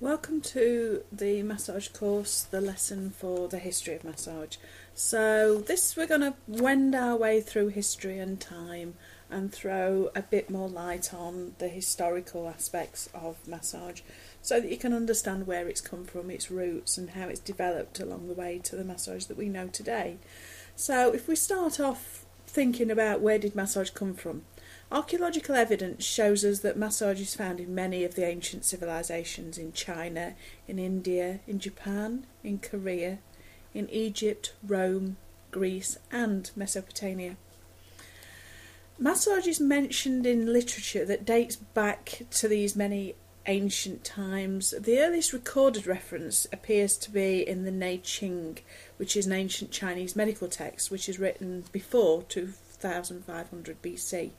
Welcome to the massage course, the lesson for the history of massage. So, this we're going to wend our way through history and time and throw a bit more light on the historical aspects of massage so that you can understand where it's come from, its roots, and how it's developed along the way to the massage that we know today. So, if we start off thinking about where did massage come from, Archaeological evidence shows us that massage is found in many of the ancient civilizations in China, in India, in Japan, in Korea, in Egypt, Rome, Greece, and Mesopotamia. Massage is mentioned in literature that dates back to these many ancient times. The earliest recorded reference appears to be in the Nei Qing, which is an ancient Chinese medical text which is written before 2500 BC.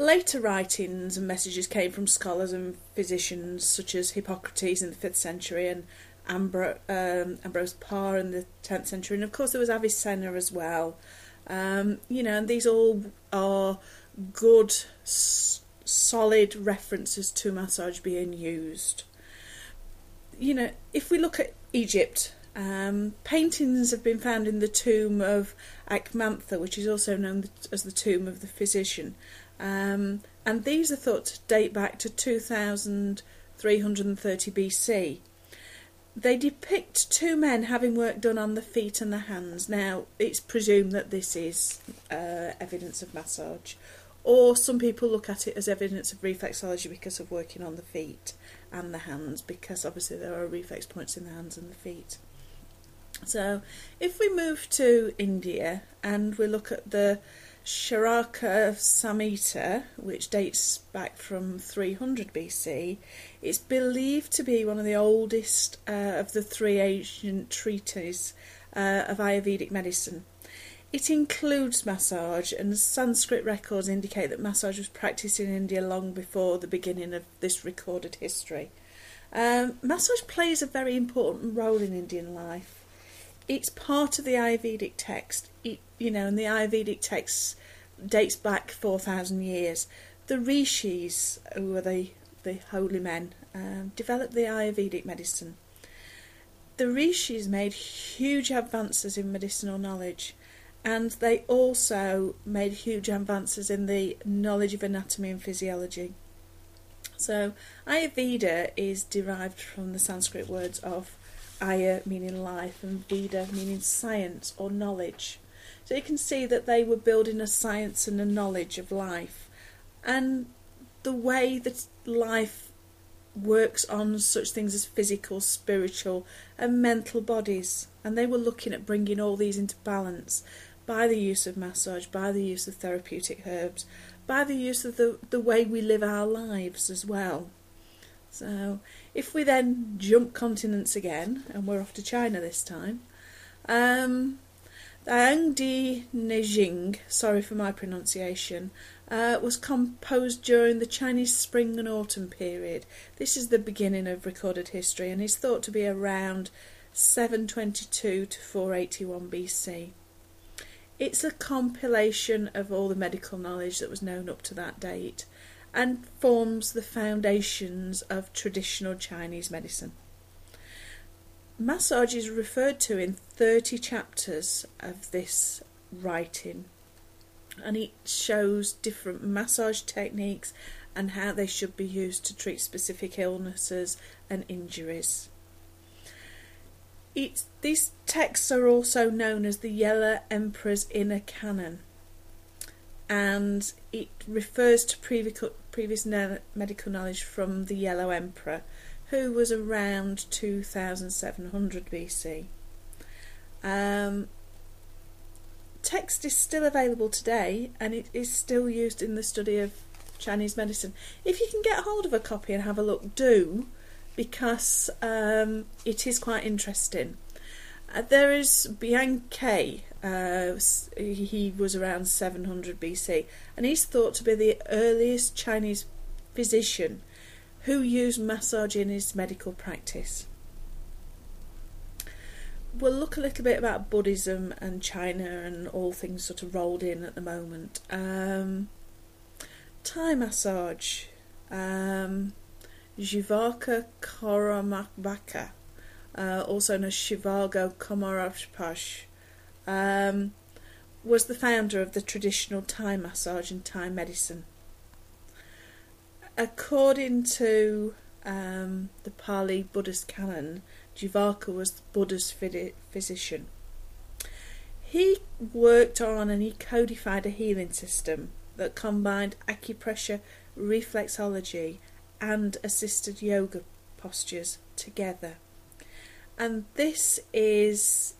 Later writings and messages came from scholars and physicians such as Hippocrates in the 5th century and Ambro- um, Ambroise Paré in the 10th century, and of course there was Avicenna as well. Um, you know, and these all are good, s- solid references to massage being used. You know, if we look at Egypt, um, paintings have been found in the tomb of Akhmantha, which is also known as the tomb of the physician. Um, and these are thought to date back to 2330 BC. They depict two men having work done on the feet and the hands. Now, it's presumed that this is uh, evidence of massage, or some people look at it as evidence of reflexology because of working on the feet and the hands, because obviously there are reflex points in the hands and the feet. So, if we move to India and we look at the Charaka Samhita, which dates back from 300 BC, it's believed to be one of the oldest uh, of the three ancient treatises uh, of Ayurvedic medicine. It includes massage, and Sanskrit records indicate that massage was practiced in India long before the beginning of this recorded history. Um, massage plays a very important role in Indian life it's part of the Ayurvedic text. It, you know, and the Ayurvedic text dates back four thousand years. The rishis, who are the the holy men, um, developed the Ayurvedic medicine. The rishis made huge advances in medicinal knowledge, and they also made huge advances in the knowledge of anatomy and physiology. So, Ayurveda is derived from the Sanskrit words of Aya meaning life and Veda meaning science or knowledge. So you can see that they were building a science and a knowledge of life and the way that life works on such things as physical, spiritual, and mental bodies. And they were looking at bringing all these into balance by the use of massage, by the use of therapeutic herbs, by the use of the, the way we live our lives as well. So, if we then jump continents again, and we're off to China this time, um, the Ang Di Neijing, sorry for my pronunciation, uh, was composed during the Chinese spring and autumn period. This is the beginning of recorded history and is thought to be around 722 to 481 BC. It's a compilation of all the medical knowledge that was known up to that date and forms the foundations of traditional Chinese medicine. Massage is referred to in 30 chapters of this writing, and it shows different massage techniques and how they should be used to treat specific illnesses and injuries. It, these texts are also known as the Yellow Emperor's Inner Canon and it refers to previous, previous medical knowledge from the Yellow Emperor, who was around 2700 BC. Um, text is still available today and it is still used in the study of Chinese medicine. If you can get hold of a copy and have a look, do because um, it is quite interesting. Uh, there is Bianke, uh, he was around 700 BC, and he's thought to be the earliest Chinese physician who used massage in his medical practice. We'll look a little bit about Buddhism and China and all things sort of rolled in at the moment. Um, Thai massage, um, Jivaka Koramabaka, uh, also known as Shivago Komarapsh, um, was the founder of the traditional Thai massage and Thai medicine. According to um, the Pali Buddhist canon, Jivaka was the Buddha's physician. He worked on and he codified a healing system that combined acupressure, reflexology, and assisted yoga postures together. And this is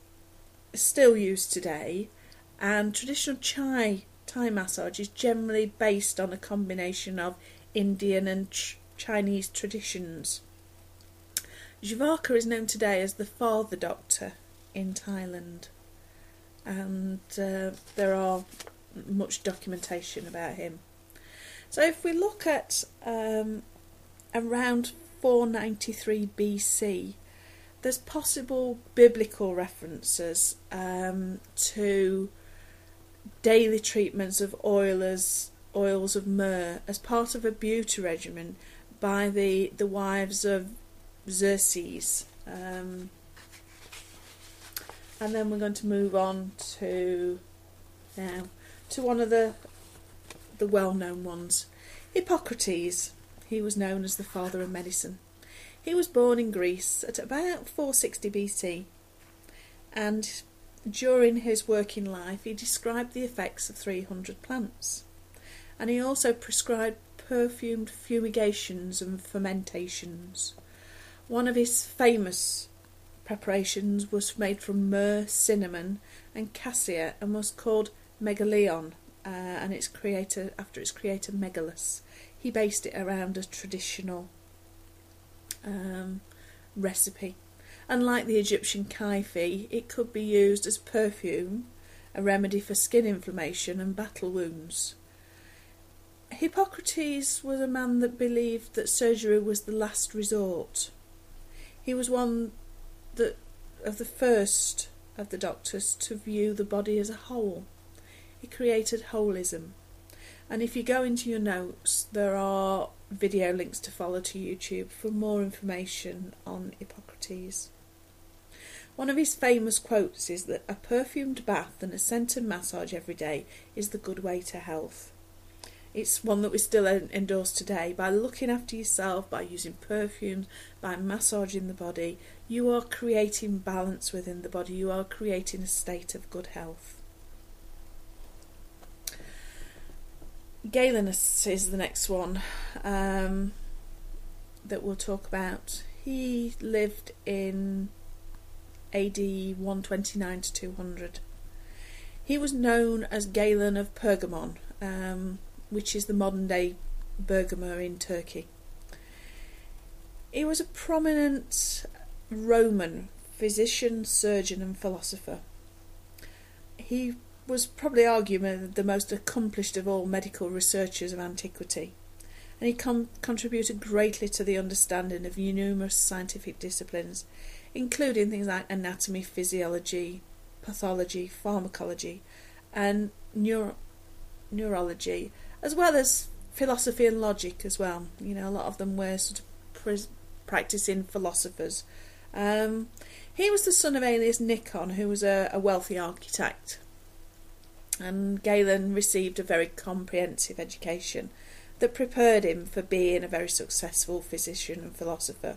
still used today, and traditional Chai Thai massage is generally based on a combination of Indian and Ch- Chinese traditions. Jivaka is known today as the father doctor in Thailand, and uh, there are much documentation about him. So, if we look at um, around 493 BC, there's possible biblical references um, to daily treatments of oilers, oils of myrrh as part of a beauty regimen by the, the wives of Xerxes. Um, and then we're going to move on to now to one of the the well-known ones, Hippocrates. He was known as the father of medicine. He was born in Greece at about 460 BC, and during his working life, he described the effects of 300 plants, and he also prescribed perfumed fumigations and fermentations. One of his famous preparations was made from myrrh, cinnamon, and cassia, and was called Megalion, uh, and its creator after its creator Megalus. He based it around a traditional um, recipe. Unlike the Egyptian kyphi, it could be used as perfume, a remedy for skin inflammation and battle wounds. Hippocrates was a man that believed that surgery was the last resort. He was one that of the first of the doctors to view the body as a whole. He created holism. And if you go into your notes, there are video links to follow to YouTube for more information on Hippocrates. One of his famous quotes is that a perfumed bath and a scented massage every day is the good way to health. It's one that we still endorse today. By looking after yourself, by using perfumes, by massaging the body, you are creating balance within the body. You are creating a state of good health. Galenus is the next one um, that we'll talk about. He lived in AD 129 to 200. He was known as Galen of Pergamon, um, which is the modern day Bergama in Turkey. He was a prominent Roman physician, surgeon, and philosopher. He was probably arguably the most accomplished of all medical researchers of antiquity, and he com- contributed greatly to the understanding of numerous scientific disciplines, including things like anatomy, physiology, pathology, pharmacology, and neuro- neurology, as well as philosophy and logic as well. You know, a lot of them were sort of practicing philosophers. Um, he was the son of Aelius Nikon, who was a, a wealthy architect and Galen received a very comprehensive education that prepared him for being a very successful physician and philosopher.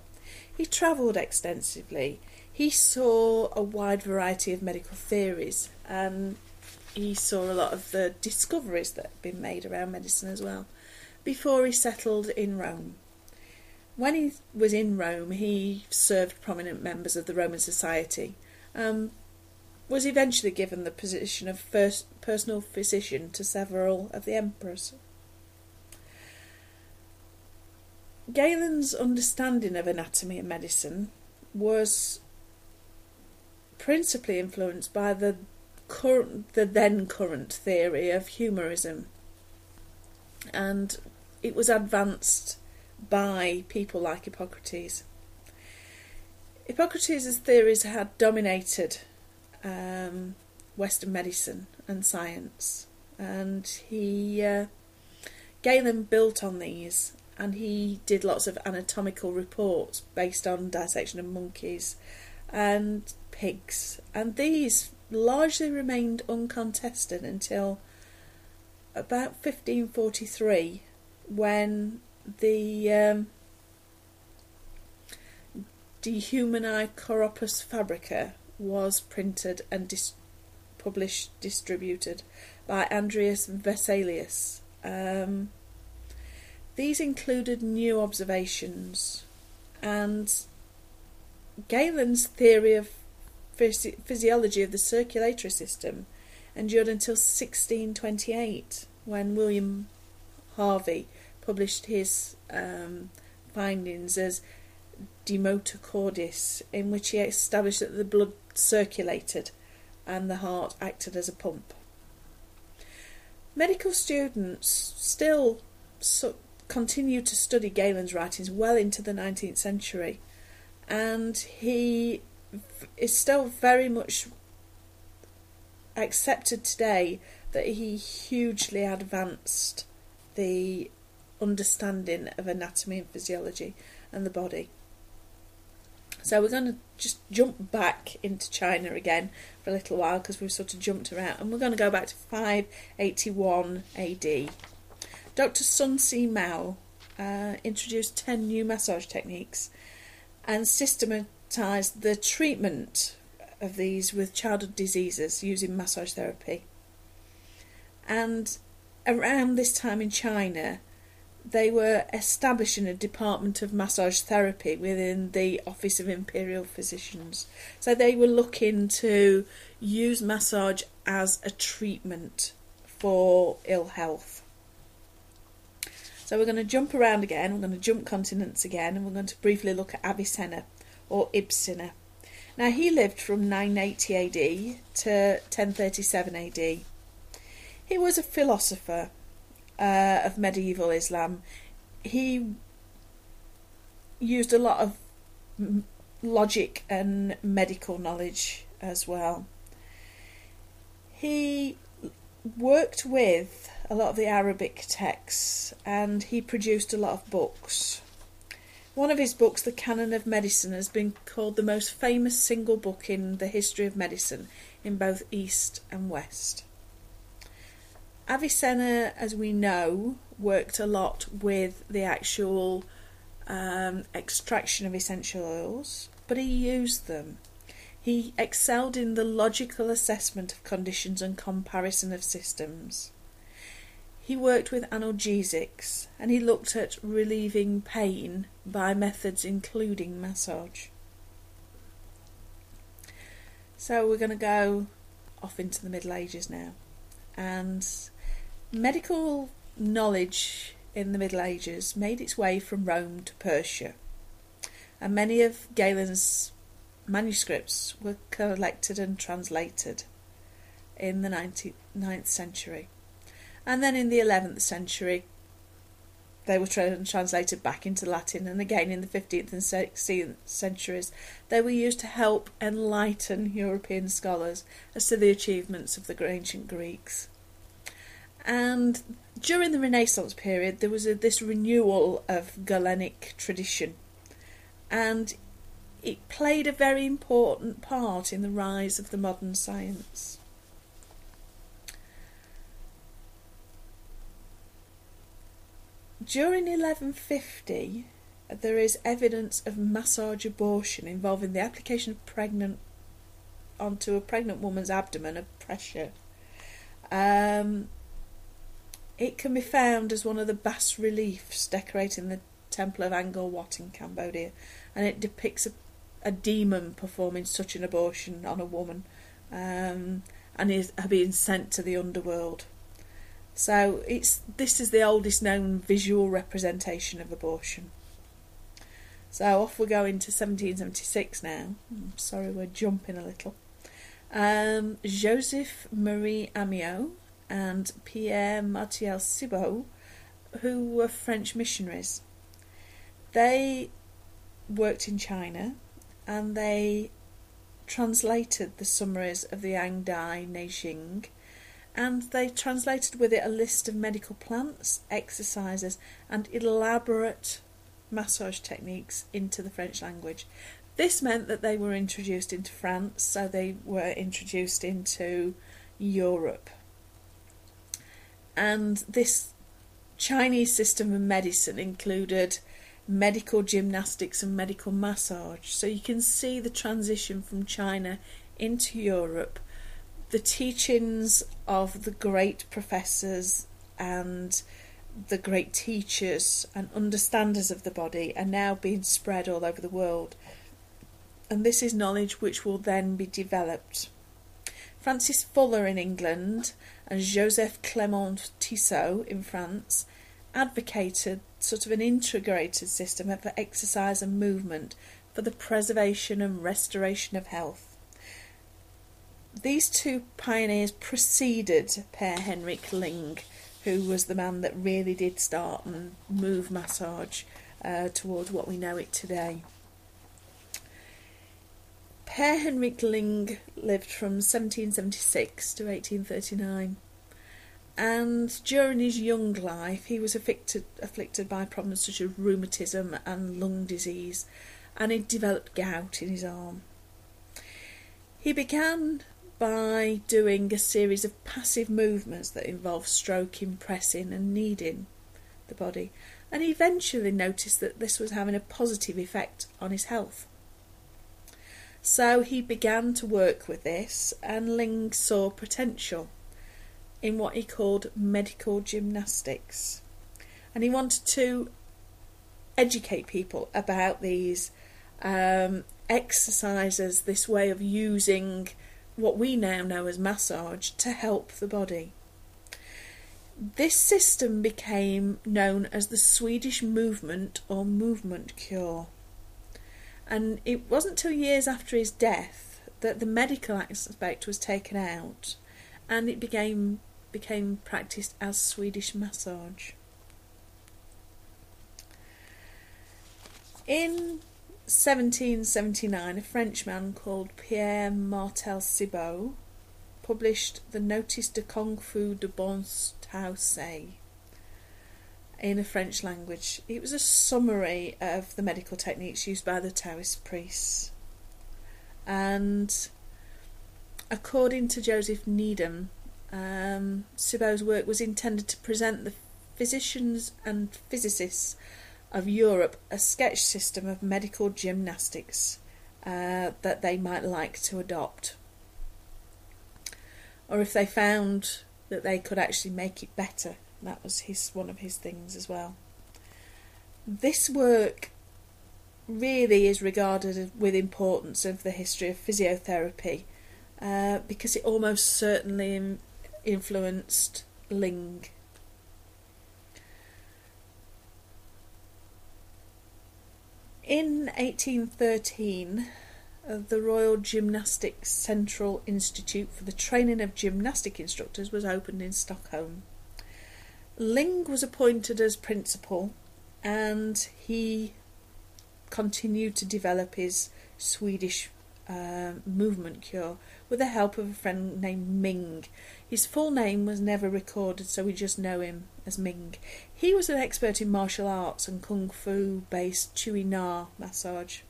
He travelled extensively. He saw a wide variety of medical theories and he saw a lot of the discoveries that had been made around medicine as well before he settled in Rome. When he was in Rome, he served prominent members of the Roman society, um, was eventually given the position of first personal physician to several of the emperors. Galen's understanding of anatomy and medicine was principally influenced by the current, the then current theory of humorism, and it was advanced by people like Hippocrates. Hippocrates' theories had dominated um, Western medicine and science, and he uh, Galen built on these and he did lots of anatomical reports based on dissection of monkeys and pigs, and these largely remained uncontested until about 1543 when the um, De Humani Corpus Fabrica was printed and dis- published, distributed by Andreas Vesalius. Um, these included new observations and Galen's theory of physi- physiology of the circulatory system endured until 1628 when William Harvey published his um, findings as De Motu Cordis, in which he established that the blood circulated and the heart acted as a pump. Medical students still so continue to study Galen's writings well into the 19th century, and he is still very much accepted today that he hugely advanced the understanding of anatomy and physiology and the body. So we're going to just jump back into China again for a little while because we've sort of jumped around and we're going to go back to 581 AD. Dr. Sun Si Mao uh, introduced 10 new massage techniques and systematized the treatment of these with childhood diseases using massage therapy. And around this time in China, they were establishing a department of massage therapy within the Office of Imperial Physicians. So they were looking to use massage as a treatment for ill health. So we're going to jump around again, we're going to jump continents again, and we're going to briefly look at Avicenna or Ibn Sina. Now he lived from 980 AD to 1037 AD. He was a philosopher uh, of medieval Islam, he used a lot of logic and medical knowledge as well. He worked with a lot of the Arabic texts and he produced a lot of books. One of his books, The Canon of Medicine, has been called the most famous single book in the history of medicine in both East and West. Avicenna, as we know, worked a lot with the actual um, extraction of essential oils, but he used them. He excelled in the logical assessment of conditions and comparison of systems. He worked with analgesics and he looked at relieving pain by methods including massage. So we're going to go off into the Middle Ages now. And Medical knowledge in the Middle Ages made its way from Rome to Persia, and many of Galen's manuscripts were collected and translated in the 9th century. And then in the 11th century, they were translated back into Latin, and again in the 15th and 16th centuries, they were used to help enlighten European scholars as to the achievements of the ancient Greeks. And during the Renaissance period, there was a, this renewal of Galenic tradition, and it played a very important part in the rise of the modern science. During 1150, there is evidence of massage abortion involving the application of pregnant onto a pregnant woman's abdomen of pressure. Um, it can be found as one of the bas reliefs decorating the Temple of Angkor Wat in Cambodia, and it depicts a, a demon performing such an abortion on a woman um, and is being sent to the underworld. So it's this is the oldest known visual representation of abortion. So off we go into 1776 now. I'm sorry, we're jumping a little. Um, Joseph Marie Amiot and Pierre Martial Cibo, who were French missionaries. They worked in China and they translated the summaries of the Ang Dai Neijing and they translated with it a list of medical plants, exercises, and elaborate massage techniques into the French language. This meant that they were introduced into France, so they were introduced into Europe. And this Chinese system of medicine included medical gymnastics and medical massage. So you can see the transition from China into Europe, the teachings of the great professors and the great teachers and understanders of the body are now being spread all over the world. And this is knowledge which will then be developed. Francis Fuller in England and Joseph Clement Tissot in France advocated sort of an integrated system for exercise and movement for the preservation and restoration of health. These two pioneers preceded Per Henrik Ling, who was the man that really did start and move massage uh, towards what we know it today. Per Henrik Ling lived from 1776 to 1839 and during his young life he was afflicted afflicted by problems such as rheumatism and lung disease and he developed gout in his arm. He began by doing a series of passive movements that involved stroking, pressing and kneading the body and he eventually noticed that this was having a positive effect on his health. So he began to work with this and Ling saw potential in what he called medical gymnastics. And he wanted to educate people about these um, exercises, this way of using what we now know as massage to help the body. This system became known as the Swedish movement or movement cure. And it wasn't till years after his death that the medical aspect was taken out and it became became practiced as Swedish massage. In 1779, a Frenchman called Pierre Martial Cibot published the Notice de Kung Fu de Bon Bons Taoisais in the French language. It was a summary of the medical techniques used by the Taoist priests. And according to Joseph Needham, um, work was intended to present the physicians and physicists of Europe a sketch system of medical gymnastics uh, that they might like to adopt. Or if they found that they could actually make it better, that was his one of his things as well. This work really is regarded with importance of the history of physiotherapy uh, because it almost certainly influenced Ling. In 1813, uh, the Royal Gymnastics Central Institute for the Training of Gymnastic Instructors was opened in Stockholm. Ling was appointed as principal and he continued to develop his Swedish uh, movement cure with the help of a friend named Ming. His full name was never recorded, so we just know him as Ming. He was an expert in martial arts and kung fu based Tui Na massage.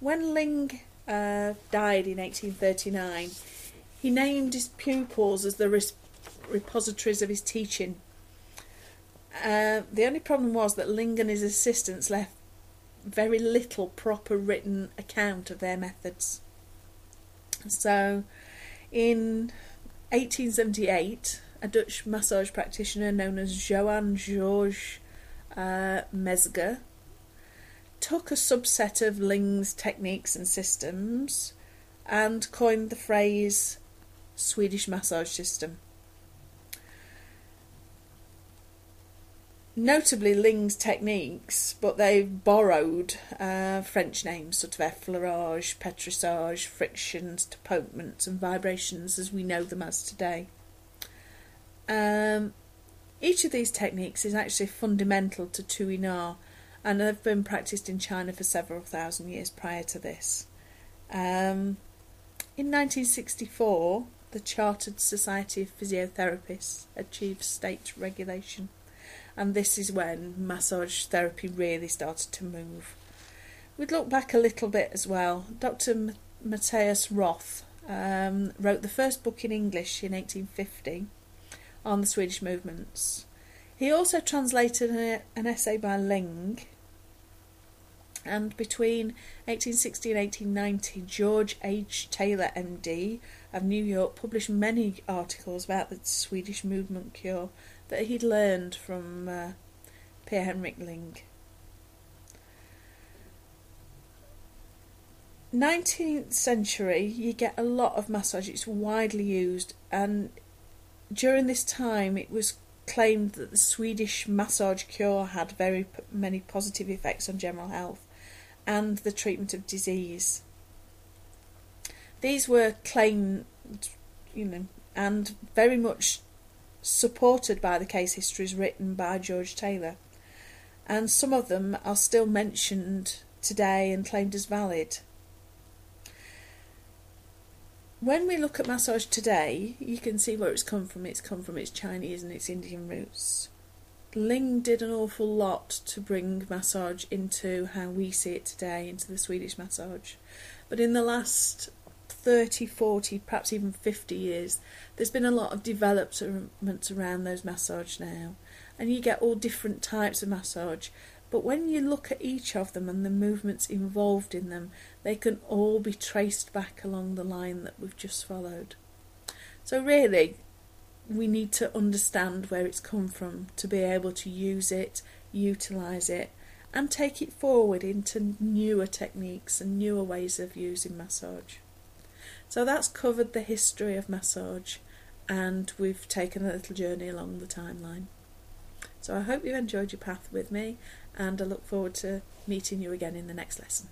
When Ling uh, died in 1839, he named his pupils as the repositories of his teaching. Uh, the only problem was that Ling and his assistants left very little proper written account of their methods. So, in 1878, a Dutch massage practitioner known as Johan George uh, Mezger took a subset of Ling's techniques and systems and coined the phrase Swedish massage system. Notably Ling's techniques, but they've borrowed uh, French names, sort of effleurage, petrissage, frictions, tapotements, and vibrations as we know them as today. Um, each of these techniques is actually fundamental to Tui Na and have been practiced in China for several thousand years prior to this. Um, in 1964, the Chartered Society of Physiotherapists achieved state regulation. And this is when massage therapy really started to move. We'd look back a little bit as well. Dr. Matthias Roth um, wrote the first book in English in 1850 on the Swedish movements. He also translated an essay by Ling, and between 1860 and 1890, George H. Taylor, MD, of New York, published many articles about the Swedish movement cure that he'd learned from uh, Per Henrik Ling. 19th century, you get a lot of massage. It's widely used, and during this time, it was claimed that the Swedish massage cure had very p- many positive effects on general health and the treatment of disease. These were claimed, you know, and very much supported by the case histories written by George Taylor, and some of them are still mentioned today and claimed as valid. When we look at massage today, you can see where it's come from. It's come from its Chinese and its Indian roots. Ling did an awful lot to bring massage into how we see it today, into the Swedish massage. But in the last 30, 40, perhaps even 50 years, there's been a lot of developments around those massage now. And you get all different types of massage. But when you look at each of them and the movements involved in them, they can all be traced back along the line that we've just followed. So, really, we need to understand where it's come from to be able to use it, utilise it, and take it forward into newer techniques and newer ways of using massage. So, that's covered the history of massage, and we've taken a little journey along the timeline. So I hope you enjoyed your path with me, and I look forward to meeting you again in the next lesson.